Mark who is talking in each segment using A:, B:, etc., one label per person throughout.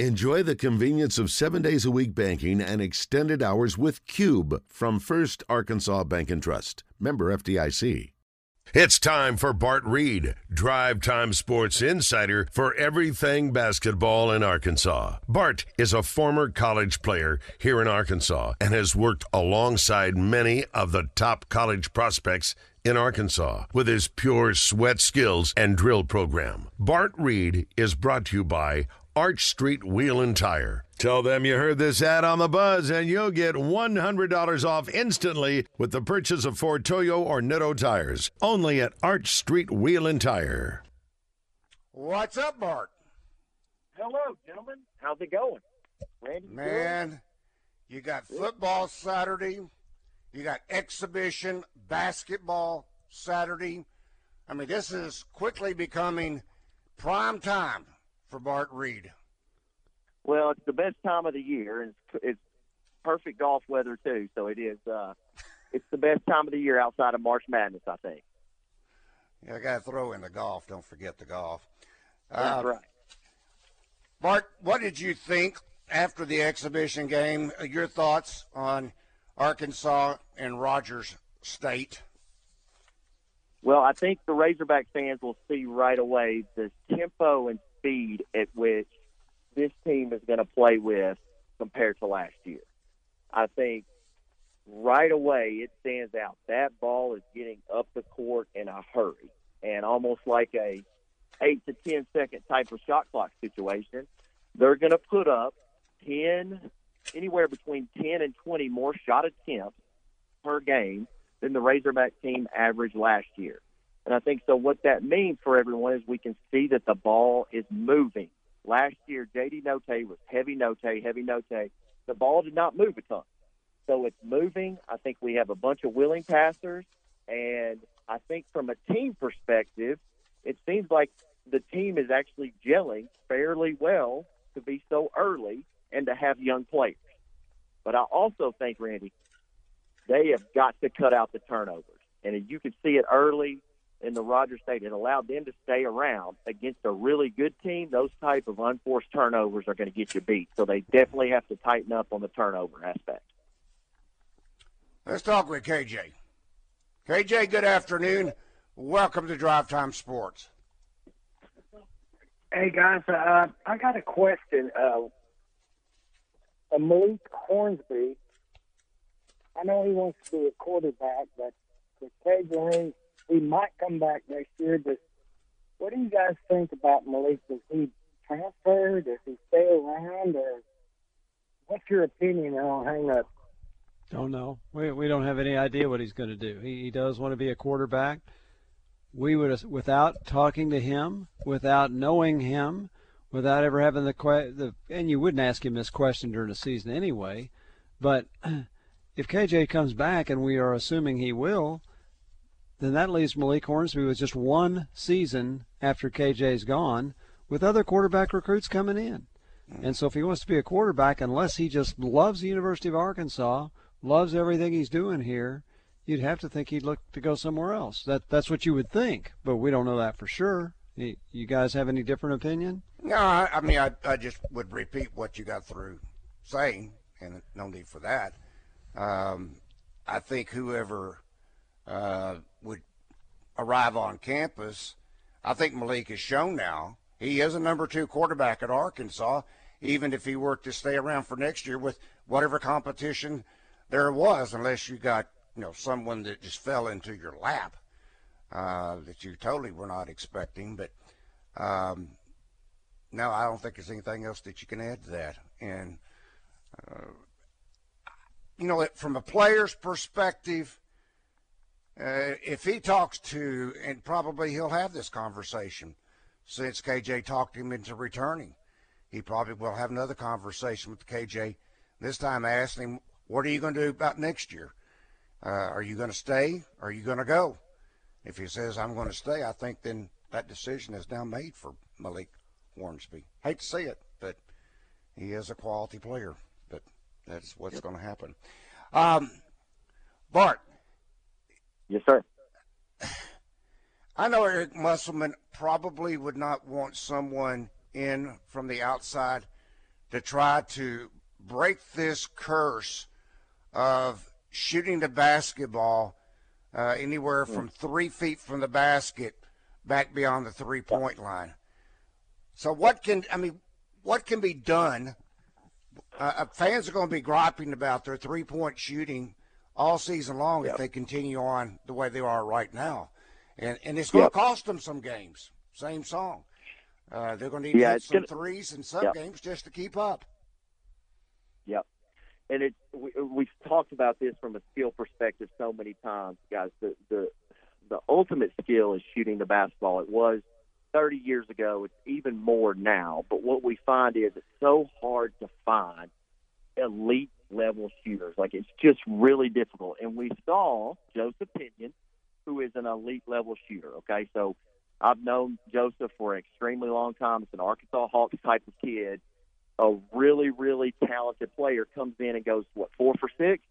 A: Enjoy the convenience of seven days a week banking and extended hours with Cube from First Arkansas Bank and Trust. Member FDIC. It's time for Bart Reid, Drive Time Sports Insider for everything basketball in Arkansas. Bart is a former college player here in Arkansas and has worked alongside many of the top college prospects in Arkansas with his pure sweat skills and drill program. Bart Reid is brought to you by Arch Street Wheel and Tire. Tell them you heard this ad on the buzz, and you'll get $100 off instantly with the purchase of four Toyo or Nitto tires. Only at Arch Street Wheel and Tire.
B: What's up, Bart?
C: Hello, gentlemen. How's it going?
B: Randy Man, you got football Saturday. You got exhibition basketball Saturday. I mean, this is quickly becoming prime time for Bart Reid?
C: Well, it's the best time of the year, and it's, it's perfect golf weather too. So it is. Uh, it's the best time of the year outside of March Madness, I think.
B: Yeah, I got to throw in the golf. Don't forget the golf.
C: That's uh, right.
B: Bart, what did you think after the exhibition game? Your thoughts on Arkansas and Rogers State?
C: Well, I think the Razorback fans will see right away the tempo and speed at which this team is going to play with compared to last year. I think right away it stands out. That ball is getting up the court in a hurry and almost like a eight to ten second type of shot clock situation. They're going to put up ten, anywhere between ten and twenty more shot attempts per game than the Razorback team averaged last year. And I think so. What that means for everyone is we can see that the ball is moving. Last year, JD Notae was heavy Notae, heavy Notae. The ball did not move a ton. So it's moving. I think we have a bunch of willing passers. And I think from a team perspective, it seems like the team is actually gelling fairly well to be so early and to have young players. But I also think, Randy, they have got to cut out the turnovers. And you can see it early in the Rogers State. It allowed them to stay around against a really good team. Those type of unforced turnovers are going to get you beat. So they definitely have to tighten up on the turnover aspect.
B: Let's talk with KJ. KJ, good afternoon. Welcome to Drive Time Sports.
D: Hey guys, uh, I got a question. Uh, Malik Hornsby, I know he wants to be a quarterback, but occasionally he might come back next year. But what do you guys think about Malik? Does he transfer? Does he stay around? Or what's your opinion on hang up?
E: Don't know. We we don't have any idea what he's going to do. He, he does want to be a quarterback. We would, without talking to him, without knowing him, without ever having the the, and you wouldn't ask him this question during the season anyway. But if KJ comes back, and we are assuming he will, then that leaves Malik Hornsby with just one season after KJ's gone, with other quarterback recruits coming in. And so if he wants to be a quarterback, unless he just loves the University of Arkansas, loves everything he's doing here, you'd have to think he'd look to go somewhere else. That that's what you would think, but we don't know that for sure. You guys have any different opinion?
B: No, I, I mean I I just would repeat what you got through saying, and no need for that. Um, I think whoever uh, would arrive on campus, I think Malik has shown now he is a number two quarterback at Arkansas, even if he were to stay around for next year with whatever competition there was, unless you got you know someone that just fell into your lap uh, that you totally were not expecting. But um, no, I don't think there's anything else that you can add to that. And uh, you know, from a player's perspective uh, if he talks to, and probably he'll have this conversation since KJ talked him into returning. He probably will have another conversation with KJ. This time, asking him, "What are you going to do about next year? Uh, are you going to stay? Or are you going to go?" If he says, "I'm going to stay," I think then that decision is now made for Malik Hornsby. Hate to see it, but he is a quality player. But that's what's yep. going to happen. Um, Bart,
C: Yes, sir.
B: I know Eric Musselman probably would not want someone in from the outside to try to break this curse of shooting the basketball uh, anywhere from three feet from the basket back beyond the three point line. So what can I mean? What can be done? Uh, uh fans are going to be griping about their three point shooting all season long yep. if they continue on the way they are right now, and and it's going yep. to cost them some games. Same song. Uh, they're going to need yeah, some gonna, threes in some yep. games just to keep up.
C: Yep. And it we, we've talked about this from a skill perspective so many times, guys. The the the ultimate skill is shooting the basketball. It was 30 years ago. It's even more now. But what we find is it's so hard to find elite level shooters. Like it's just really difficult. And we saw Joseph Pinion, who is an elite level shooter. Okay, so I've known Joseph for an extremely long time. It's an Arkansas Hawks type of kid. A really, really talented player comes in and goes what four for six,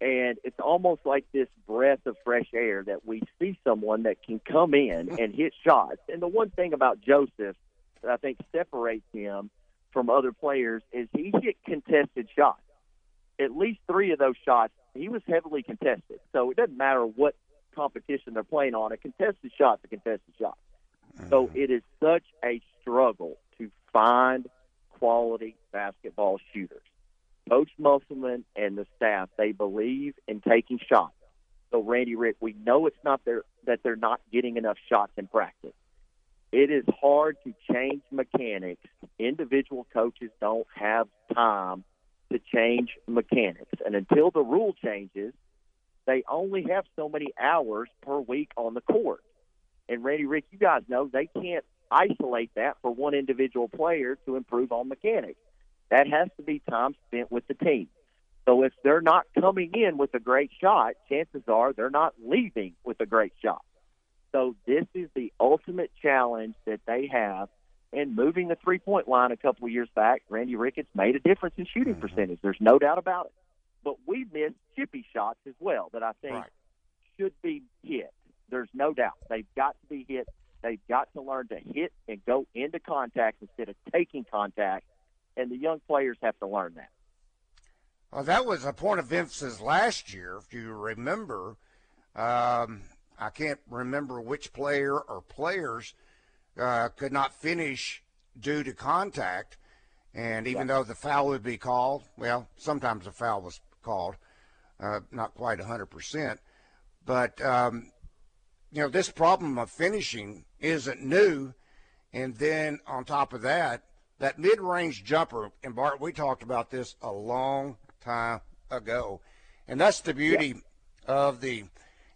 C: and it's almost like this breath of fresh air that we see someone that can come in and hit shots. And the one thing about Joseph that I think separates him from other players is he hit contested shots. At least three of those shots, he was heavily contested. So it doesn't matter what competition they're playing on. A contested shot's a contested shot. So mm-hmm. it is such a struggle to find quality basketball shooters. Coach Musselman and the staff, they believe in taking shots. So Randy Rick, we know it's not there that they're not getting enough shots in practice. It is hard to change mechanics. Individual coaches don't have time to change mechanics. And until the rule changes, they only have so many hours per week on the court. And Randy Rick, you guys know they can't isolate that for one individual player to improve on mechanics. That has to be time spent with the team. So if they're not coming in with a great shot, chances are they're not leaving with a great shot. So this is the ultimate challenge that they have. And moving the three point line a couple of years back, Randy Ricketts made a difference in shooting mm-hmm. percentage. There's no doubt about it. But we've missed chippy shots as well that I think right. should be hit. There's no doubt. They've got to be hit. They've got to learn to hit and go into contact instead of taking contact and the young players have to learn that.
B: Well, that was a point of emphasis last year, if you remember. Um, I can't remember which player or players uh, could not finish due to contact. And even yeah. though the foul would be called, well, sometimes the foul was called, uh, not quite 100%. But, um, you know, this problem of finishing isn't new. And then on top of that, that mid-range jumper, and Bart, we talked about this a long time ago, and that's the beauty yeah. of the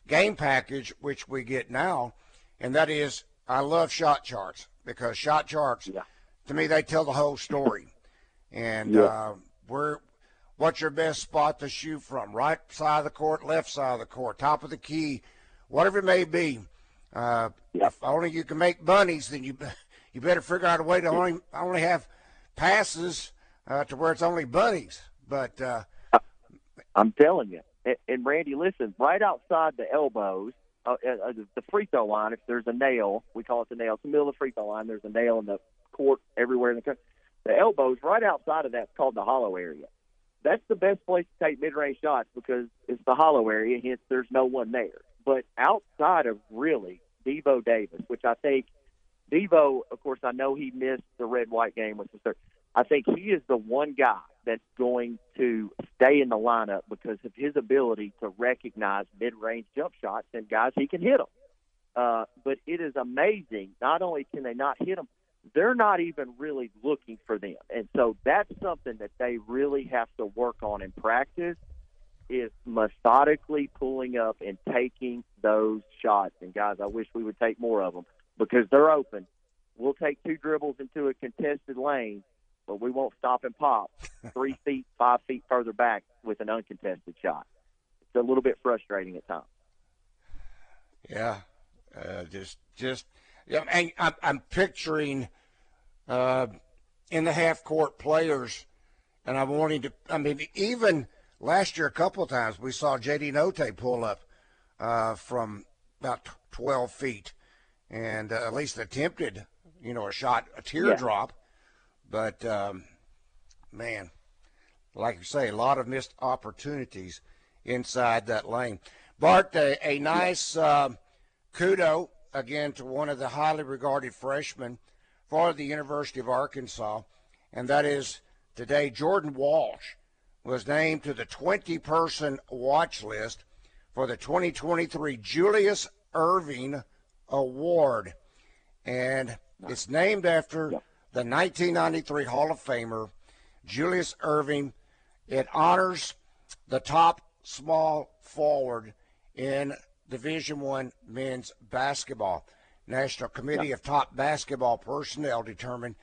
B: game package which we get now, and that is I love shot charts because shot charts, yeah. to me, they tell the whole story, and yeah. uh, where what's your best spot to shoot from? Right side of the court, left side of the court, top of the key, whatever it may be. Uh, If only you can make bunnies, then you you better figure out a way to only only have passes uh, to where it's only bunnies. But uh,
C: I'm telling you, and, Randy, listen, right outside the elbows, uh, uh, the free throw line. If there's a nail, we call it the nail. It's the middle of the free throw line. There's a nail in the court everywhere in the country. The elbows right outside of that's called the hollow area. That's the best place to take mid-range shots because it's the hollow area. Hence, there's no one there. But outside of really Devo Davis, which I think Devo, of course, I know he missed the red white game with the third. I think he is the one guy that's going to stay in the lineup because of his ability to recognize mid-range jump shots and guys he can hit them. Uh, but it is amazing. Not only can they not hit them, they're not even really looking for them, and so that's something that they really have to work on in practice. Is methodically pulling up and taking those shots. And guys, I wish we would take more of them because they're open. We'll take two dribbles into a contested lane, but we won't stop and pop three feet, five feet further back with an uncontested shot. It's a little bit frustrating at times.
B: Yeah, uh, just just yeah. And I'm, I'm picturing uh, in the half court players, and I'm wanting to. I mean, even last year, a couple of times we saw JD Notae pull up uh, from about 12 feet and uh, at least attempted, you know, a shot, a teardrop. Yeah. But um, man, like you say, a lot of missed opportunities inside that lane. Bart, a, a nice uh, kudo again to one of the highly regarded freshmen for the University of Arkansas, and that is today Jordan Walsh was named to the 20 person watch list for the 2023 Julius Erving Award. And it's named after the 1993 Hall of Famer, Julius Erving. It honors the top small forward in Division One men's basketball. National Committee of Top Basketball Personnel determined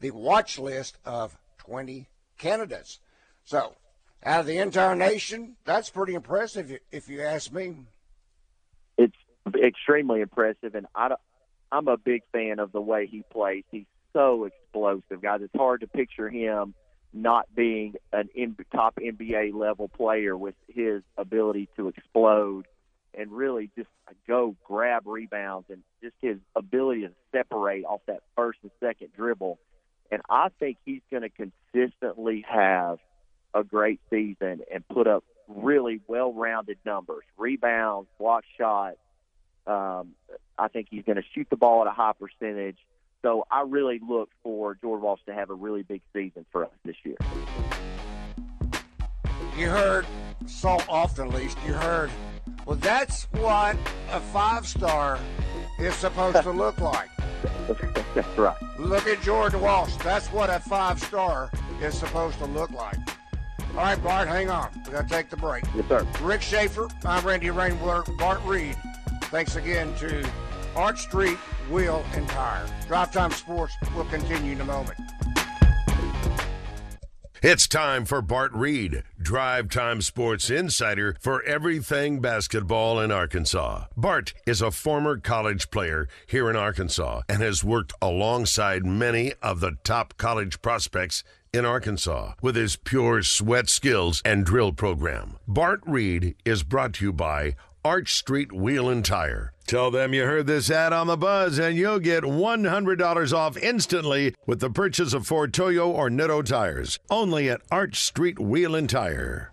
B: the watch list of 20 candidates. So, out of the entire nation, that's pretty impressive, if you ask me.
C: It's extremely impressive, and I, I'm a big fan of the way he plays. He's so explosive, guys. It's hard to picture him not being an top NBA level player with his ability to explode and really just go grab rebounds and just his ability to separate off that first and second dribble. And I think he's going to consistently have a great season and put up really well rounded numbers rebounds, block shots. Um, I think he's going to shoot the ball at a high percentage. So I really look for Jordan Walsh to have a really big season for us this year.
B: You heard so often, at least, you heard, well, that's what a five star is supposed to look like.
C: That's right.
B: Look at Jordan Walsh. That's what a five star is supposed to look like. All right, Bart, hang on. We got to take the break.
C: Yes, sir.
B: Rick Schaefer, I'm Randy Rainwater, Bart Reid. Thanks again to Arch Street Wheel and Tire. Drive Time Sports will continue in a moment.
A: It's time for Bart Reid, Drive Time Sports Insider for everything basketball in Arkansas. Bart is a former college player here in Arkansas and has worked alongside many of the top college prospects in Arkansas with his pure sweat skills and drill program. Bart Reid is brought to you by Arch Street Wheel and Tire. Tell them you heard this ad on the buzz and you'll get $100 off instantly with the purchase of four Toyo or Nitto tires. Only at Arch Street Wheel and Tire.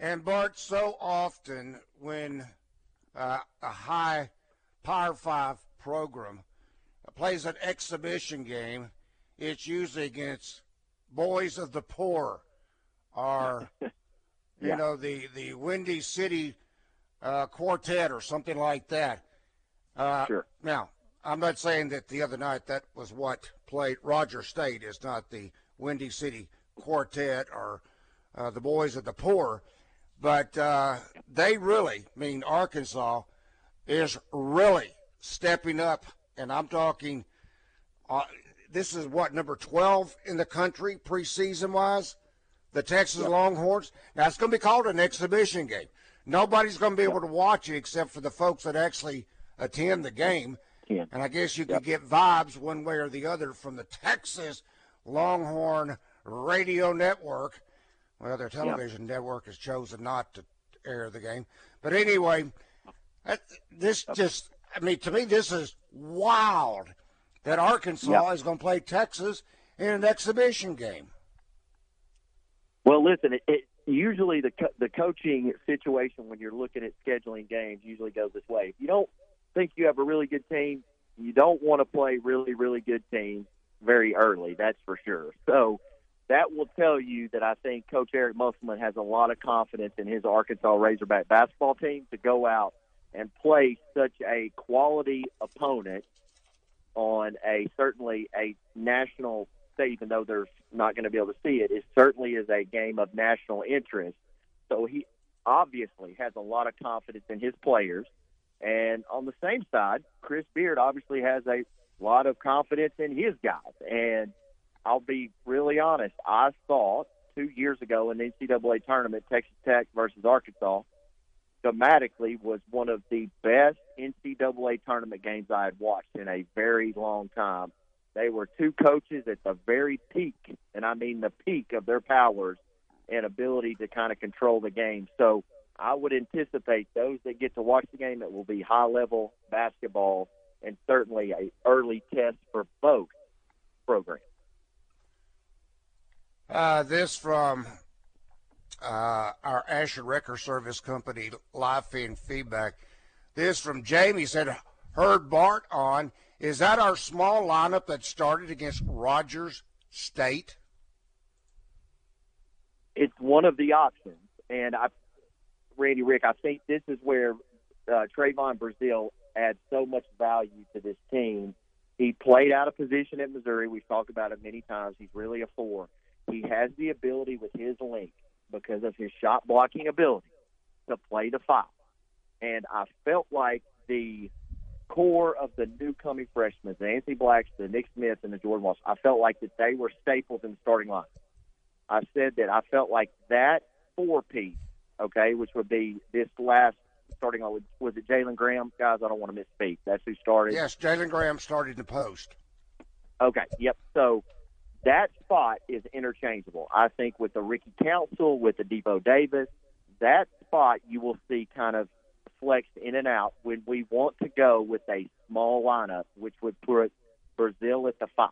B: And Bart, so often when uh, a high Power 5 program plays an exhibition game, it's usually against boys of the poor or, you know, the, the Windy City uh, Quartet or something like that. Uh,
C: Sure.
B: Now, I'm not saying that the other night that was what played. Roger State is not the Windy City Quartet or uh, the Boys of the Poor, but uh, they really, I mean, Arkansas is really stepping up, and I'm talking. Uh, this is what number 12 in the country preseason wise. The Texas Longhorns. Now it's going to be called an exhibition game. Nobody's going to be able to watch it except for the folks that actually attend the game.
C: Yeah.
B: And I guess you could get vibes one way or the other from the Texas Longhorn Radio Network. Well, their television network has chosen not to air the game. But anyway, that, this just, I mean, to me, this is wild that Arkansas is going to play Texas in an exhibition game.
C: Well, listen, it, it usually the co- the coaching situation when you're looking at scheduling games usually goes this way. If you don't think you have a really good team, you don't want to play really really good teams very early. That's for sure. So that will tell you that I think Coach Eric Musselman has a lot of confidence in his Arkansas Razorback basketball team to go out and play such a quality opponent on a certainly a national stage, even though they're not going to be able to see it, it certainly is a game of national interest. So he obviously has a lot of confidence in his players. And on the same side, Chris Beard obviously has a lot of confidence in his guys. And I'll be really honest, I thought two years ago in the NCAA tournament, Texas Tech versus Arkansas, thematically was one of the best NCAA tournament games I had watched in a very long time. They were two coaches at the very peak, and I mean the peak of their powers and ability to kind of control the game. So I would anticipate those that get to watch the game, it will be high level basketball and certainly a early test for both programs.
B: Uh, this from uh, our Asher Record Service Company live feed feedback. This from Jamie said, heard Bart on. Is that our small lineup that started against Rogers State?
C: It's one of the options, and I, Randy Rick, I think this is where uh, Trevon Brazile adds so much value to this team. He played out of position at Missouri. We've talked about it many times. He's really a four. He has the ability with his length because of his shot blocking ability to play the five. And I felt like the core of the new coming freshmen, the Anthony Blacks, the Nick Smith, and the Jordan Walsh, I felt like that they were staples in the starting line. I said that I felt like that four piece, okay, which would be this last starting on with was it Jalen Graham? Guys, I don't want to misspeak. That's who started.
B: Yes, Jalen Graham started the post.
C: Okay, yep. So that spot is interchangeable. I think with the Ricky Council, with the Devo Davis, that spot you will see kind of flexed in and out when we want to go with a small lineup, which would put Brazile at the five.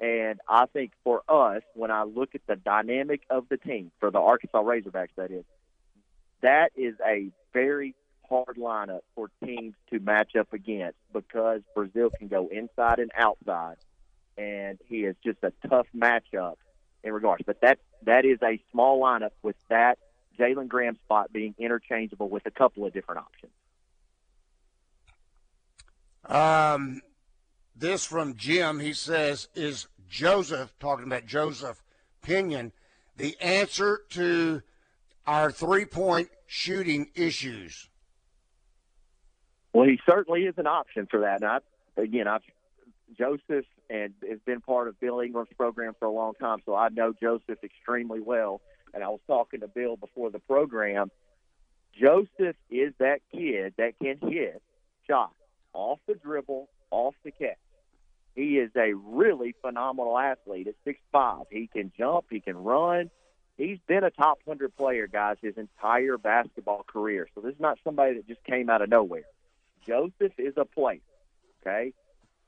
C: And I think for us, when I look at the dynamic of the team, for the Arkansas Razorbacks, that is, that is a very hard lineup for teams to match up against because Brazile can go inside and outside, and he is just a tough matchup in regards. But that that is a small lineup with that Jalen Graham spot being interchangeable with a couple of different options.
B: Um, this from Jim. He says, "Is Joseph talking about Joseph Pinion the answer to our three-point shooting issues?"
C: Well, he certainly is an option for that. And I, again, I've Joseph and has been part of Bill Ingram's program for a long time, so I know Joseph extremely well. And I was talking to Bill before the program. Joseph is that kid that can hit shots off the dribble, off the catch. He is a really phenomenal athlete at six five. He can jump, he can run. He's been a top hundred player, guys, his entire basketball career. So this is not somebody that just came out of nowhere. Joseph is a player. Okay.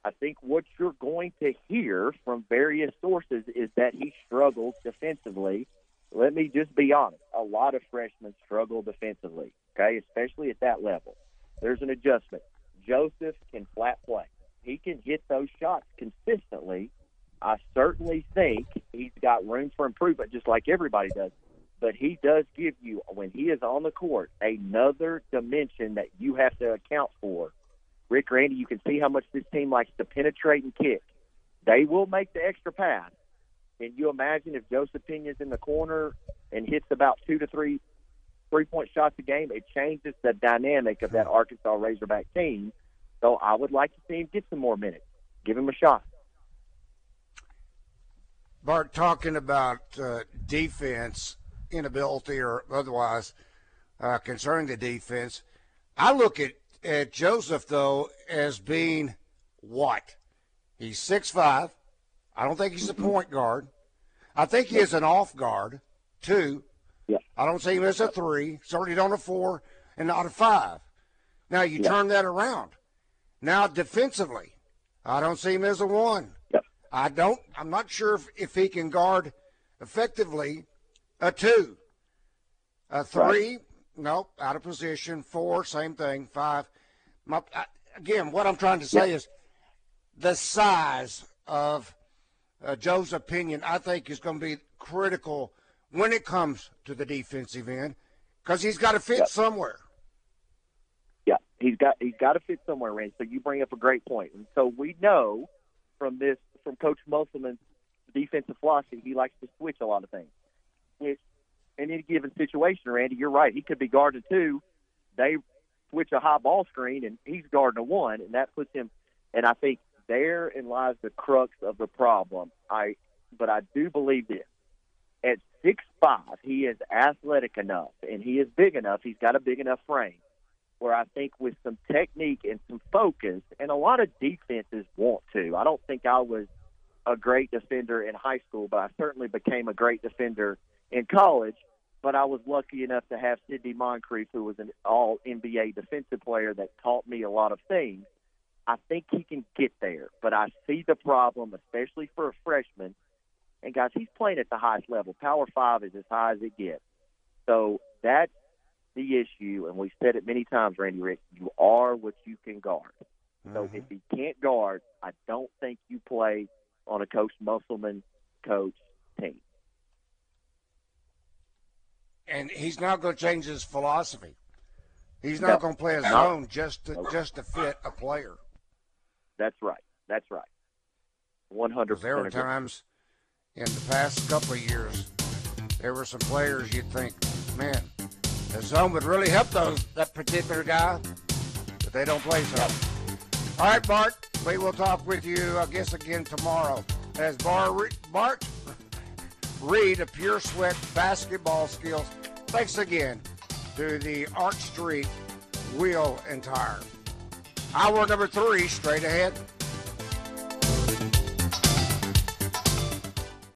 C: I think what you're going to hear from various sources is that he struggles defensively. Let me just be honest. A lot of freshmen struggle defensively, okay, especially at that level. There's an adjustment. Joseph can flat play. He can hit those shots consistently. I certainly think he's got room for improvement, just like everybody does but he does give you when he is on the court another dimension that you have to account for. Rick Randy, you can see how much this team likes to penetrate and kick. They will make the extra pass. Can you imagine if Joseph Pinion's in the corner and hits about two to three three point shots a game? It changes the dynamic of that Arkansas Razorback team. So I would like to see him get some more minutes. Give him a shot.
B: Bart, talking about uh, defense, inability or otherwise uh, concerning the defense. I look at, at Joseph, though, as being what? He's six five. I don't think he's a point guard. I think he is an off guard, two.
C: Yeah.
B: I don't see him as a three, certainly not a four, and not a five. Now you
C: Yeah.
B: turn that around. Now defensively, I don't see him as a one.
C: Yep.
B: I don't. I'm not sure if, if he can guard effectively a two, a three. Nope, out of position. Four, same thing. Five. My, I, again, what I'm trying to say is the size of uh, Joseph Pinion. I think is going to be critical when it comes to the defensive end because he's got to fit somewhere.
C: Yeah, he's got he's got to fit somewhere, Randy. So you bring up a great point. And so we know from this from Coach Musselman's defensive philosophy, he likes to switch a lot of things. Which in any given situation, Randy, you're right. He could be guarding two. They switch a high ball screen, and he's guarding a one, and that puts him. And I think therein lies the crux of the problem. I, but I do believe this. At six five, he is athletic enough, and he is big enough. He's got a big enough frame where I think with some technique and some focus, and a lot of defenses want to. I don't think I was a great defender in high school, but I certainly became a great defender in college. But I was lucky enough to have Sidney Moncrief, who was an all NBA defensive player that taught me a lot of things. I think he can get there, but I see the problem, especially for a freshman, And guys, he's playing at the highest level. Power five is as high as it gets. So that's the issue, and we've said it many times, Randy Rick. You are what you can guard. So
B: Mhm.
C: if he can't guard, I don't think you play on a Coach Musselman coach team.
B: and he's not going to change his philosophy. He's not
C: No.
B: going to play his
C: No.
B: zone just to
C: No.
B: just to fit a player.
C: That's right. That's right. One hundred
B: Because there were times in the past couple of years, there were some players you'd think, man, the zone would really help those that particular guy, but they don't play zone. All right, Bart, we will talk with you, I guess, again tomorrow. As Bar Bart Reid of Pure Sweat Basketball Skills, thanks again to the Arch Street Wheel and Tire. Hour number three, straight ahead.